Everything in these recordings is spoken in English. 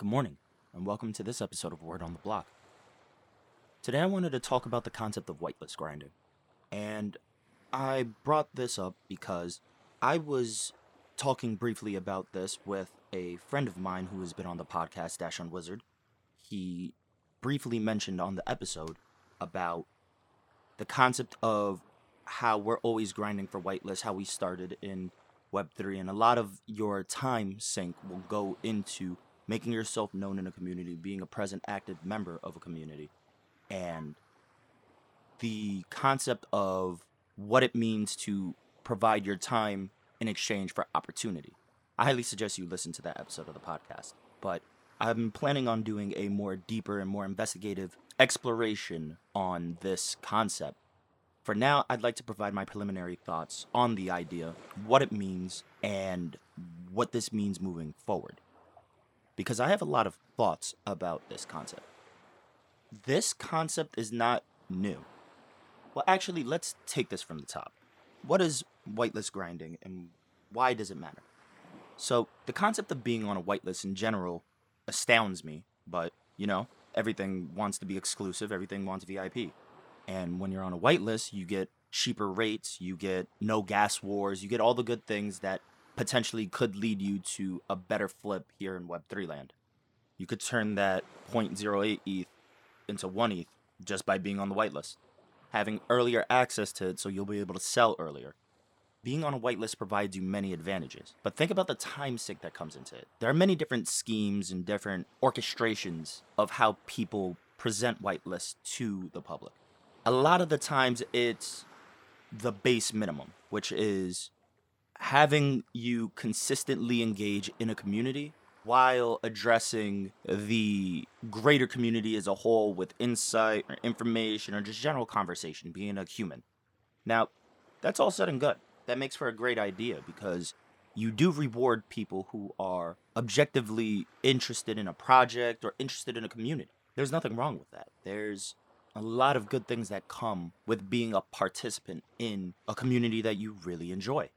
Good morning, and welcome to this episode of Word on the Block. Today I wanted to talk about the concept of whitelist grinding. And I brought this up because I was talking briefly about this with a friend of mine who has been on the podcast, Dash on Wizard. He briefly mentioned on the episode about the concept of how we're always grinding for whitelist, how we started in Web3, and a lot of your time sink will go into making yourself known in a community, being a present, active member of a community, and the concept of what it means to provide your time in exchange for opportunity. I highly suggest you listen to that episode of the podcast. But I'm planning on doing a more deeper and more investigative exploration on this concept. For now, I'd like to provide my preliminary thoughts on the idea, what it means, and what this means moving forward because I have a lot of thoughts about this concept. This concept is not new. Well, actually, let's take this from the top. What is whitelist grinding and why does it matter? So, the concept of being on a whitelist in general astounds me, but you know, everything wants to be exclusive, everything wants VIP. And when you're on a whitelist, you get cheaper rates, you get no gas wars, you get all the good things that potentially could lead you to a better flip here in Web3 land. You could turn that 0.08 ETH into 1 ETH just by being on the whitelist, having earlier access to it so you'll be able to sell earlier. Being on a whitelist provides you many advantages, but think about the time sink that comes into it. There are many different schemes and different orchestrations of how people present whitelists to the public. A lot of the times it's the base minimum, which is having you consistently engage in a community while addressing the greater community as a whole with insight or information or just general conversation, being a human. Now, that's all said and good. That makes for a great idea because you do reward people who are objectively interested in a project or interested in a community. There's nothing wrong with that. There's a lot of good things that come with being a participant in a community that you really enjoy.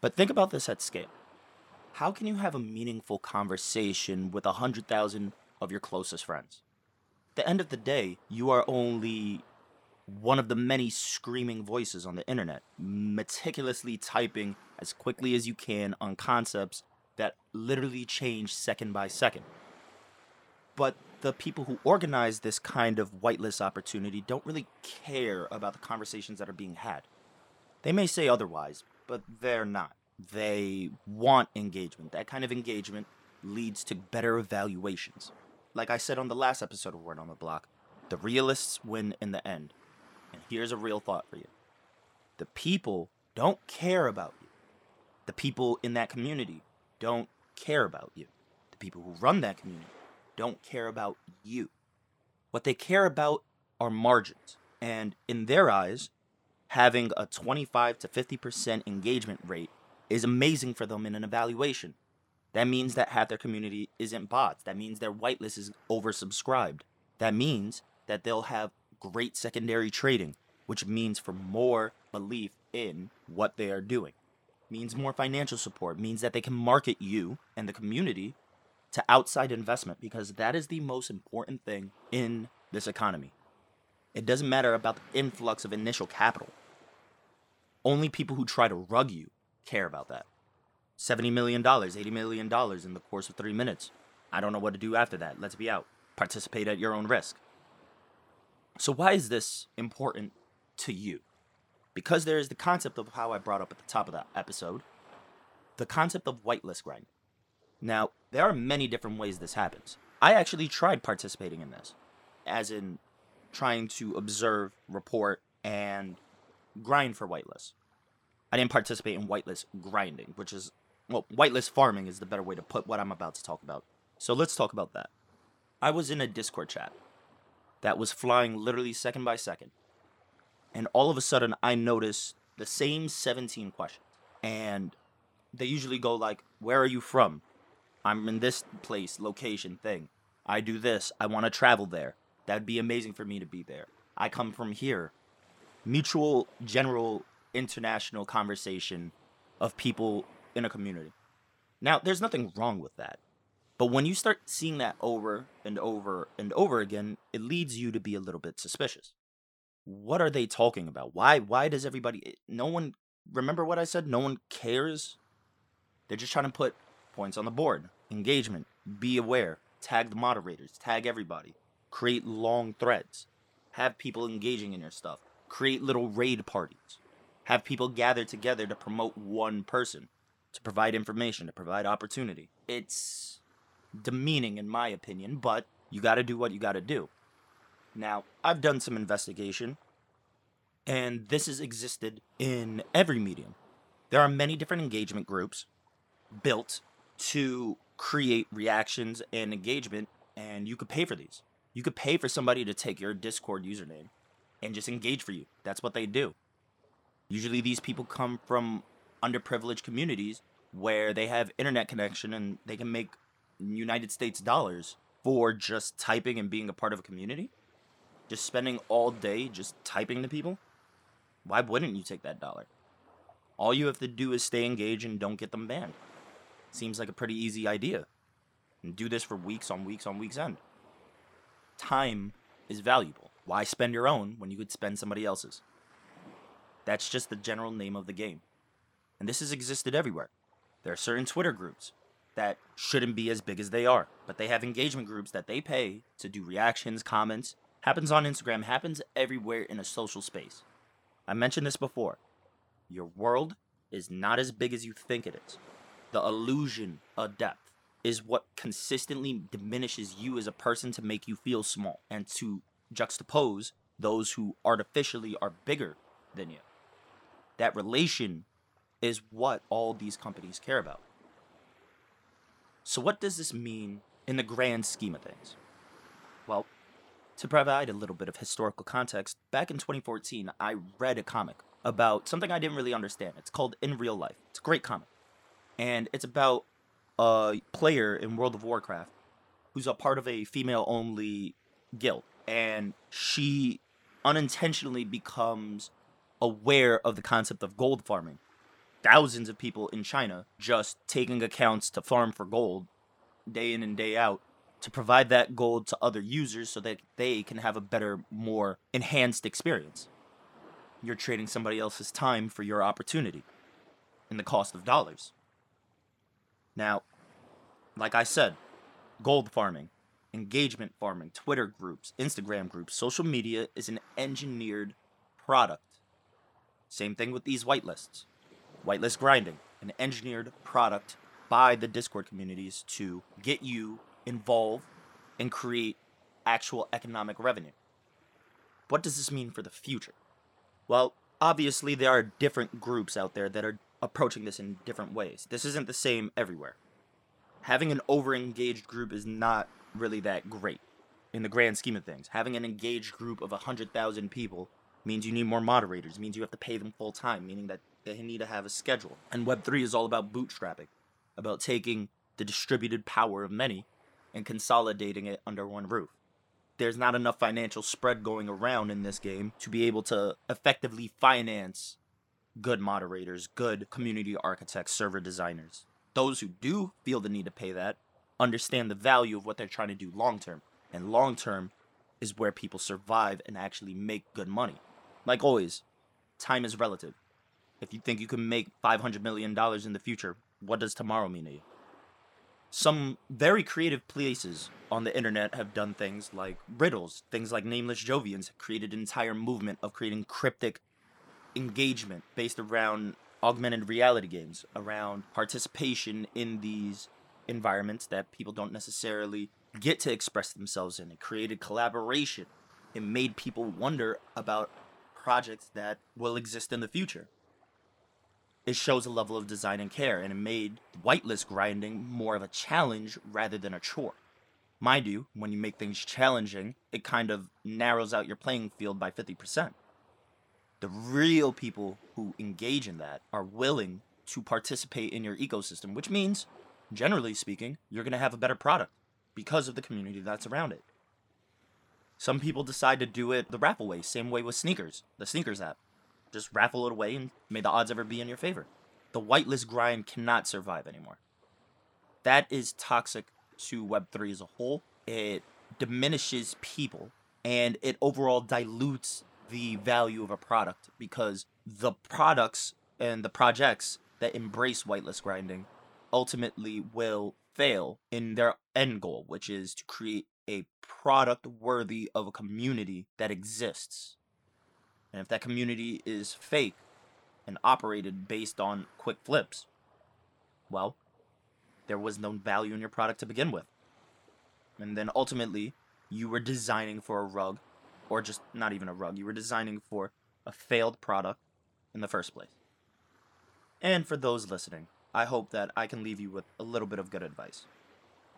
But think about this at scale. How can you have a meaningful conversation with a hundred thousand of your closest friends? At the end of the day, you are only one of the many screaming voices on the internet, meticulously typing as quickly as you can on concepts that literally change second by second. But the people who organize this kind of whitelist opportunity don't really care about the conversations that are being had. They may say otherwise, but they're not. They want engagement. That kind of engagement leads to better evaluations. Like I said on the last episode of Word on the Block, the realists win in the end. And here's a real thought for you the people don't care about you. The people in that community don't care about you. The people who run that community don't care about you. What they care about are margins. And in their eyes, having a 25 to 50% engagement rate is amazing for them in an evaluation. That means that half their community isn't bots. That means their whitelist is oversubscribed. That means that they'll have great secondary trading, which means for more belief in what they are doing. Means more financial support, means that they can market you and the community to outside investment because that is the most important thing in this economy. It doesn't matter about the influx of initial capital. Only people who try to rug you care about that. $70 million, $80 million in the course of three minutes. I don't know what to do after that. Let's be out. Participate at your own risk. So, why is this important to you? Because there is the concept of how I brought up at the top of that episode the concept of whitelist grind. Now, there are many different ways this happens. I actually tried participating in this, as in trying to observe, report, and grind for whitelist. I didn't participate in whitelist grinding, which is well, whitelist farming is the better way to put what I'm about to talk about. So let's talk about that. I was in a Discord chat that was flying literally second by second. And all of a sudden I noticed the same 17 questions. And they usually go like, "Where are you from?" I'm in this place, location, thing. I do this. I want to travel there. That'd be amazing for me to be there. I come from here mutual, general, international conversation of people in a community. Now, there's nothing wrong with that. But when you start seeing that over and over and over again, it leads you to be a little bit suspicious. What are they talking about? Why why does everybody no one remember what I said? No one cares. They're just trying to put points on the board. Engagement. Be aware. Tag the moderators. Tag everybody. Create long threads. Have people engaging in your stuff. Create little raid parties. Have people gather together to promote one person, to provide information, to provide opportunity. It's demeaning, in my opinion, but you got to do what you got to do. Now, I've done some investigation, and this has existed in every medium. There are many different engagement groups built to create reactions and engagement, and you could pay for these. You could pay for somebody to take your Discord username and just engage for you. That's what they do. Usually, these people come from underprivileged communities where they have internet connection and they can make United States dollars for just typing and being a part of a community? Just spending all day just typing to people? Why wouldn't you take that dollar? All you have to do is stay engaged and don't get them banned. Seems like a pretty easy idea. And do this for weeks on weeks on weeks end. Time is valuable. Why spend your own when you could spend somebody else's? That's just the general name of the game. And this has existed everywhere. There are certain Twitter groups that shouldn't be as big as they are. But they have engagement groups that they pay to do reactions, comments. Happens on Instagram, happens everywhere in a social space. I mentioned this before. Your world is not as big as you think it is. The illusion of depth is what consistently diminishes you as a person to make you feel small and to juxtapose those who artificially are bigger than you. That relation is what all these companies care about. So, what does this mean in the grand scheme of things? Well, to provide a little bit of historical context, back in 2014, I read a comic about something I didn't really understand. It's called In Real Life. It's a great comic. And it's about a player in World of Warcraft who's a part of a female only guild. And she unintentionally becomes aware of the concept of gold farming thousands of people in China just taking accounts to farm for gold day in and day out to provide that gold to other users so that they can have a better, more enhanced experience. You're trading somebody else's time for your opportunity and the cost of dollars. Now, like I said, gold farming, engagement farming, Twitter groups, Instagram groups, social media is an engineered product. Same thing with these whitelists whitelist grinding, an engineered product by the Discord communities to get you involved and create actual economic revenue. What does this mean for the future? Well, obviously, there are different groups out there that are approaching this in different ways. This isn't the same everywhere. Having an over engaged group is not really that great in the grand scheme of things. Having an engaged group of 100,000 people means you need more moderators, means you have to pay them full time, meaning that they need to have a schedule. And Web3 is all about bootstrapping, about taking the distributed power of many and consolidating it under one roof. There's not enough financial spread going around in this game to be able to effectively finance good moderators, good community architects, server designers. Those who do feel the need to pay that understand the value of what they're trying to do long term. And long term is where people survive and actually make good money. Like always, time is relative. If you think you can make $500 million in the future, what does tomorrow mean to you? Some very creative places on the internet have done things like riddles, things like Nameless Jovians created an entire movement of creating cryptic engagement based around augmented reality games, around participation in these environments that people don't necessarily get to express themselves in. It created collaboration. It made people wonder about projects that will exist in the future it shows a level of design and care, and it made whitelist grinding more of a challenge rather than a chore. Mind you, when you make things challenging, it kind of narrows out your playing field by 50%. The real people who engage in that are willing to participate in your ecosystem, which means, generally speaking, you're going to have a better product because of the community that's around it. Some people decide to do it the raffle way, same way with sneakers, the sneakers app. Just raffle it away and may the odds ever be in your favor. The whitelist grind cannot survive anymore. That is toxic to Web3 as a whole. It diminishes people and it overall dilutes the value of a product because the products and the projects that embrace whitelist grinding ultimately will fail in their end goal, which is to create a product worthy of a community that exists. And if that community is fake and operated based on quick flips, well, there was no value in your product to begin with. And then ultimately, you were designing for a rug, or just not even a rug, you were designing for a failed product in the first place. And for those listening, I hope that I can leave you with a little bit of good advice.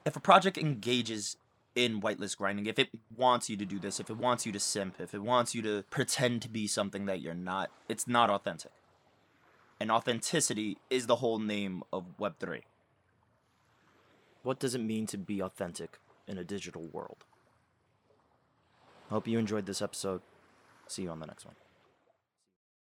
If a project engages in whitelist grinding, if it wants you to do this, if it wants you to simp, if it wants you to pretend to be something that you're not, it's not authentic. And authenticity is the whole name of Web3. What does it mean to be authentic in a digital world? Hope you enjoyed this episode. See you on the next one.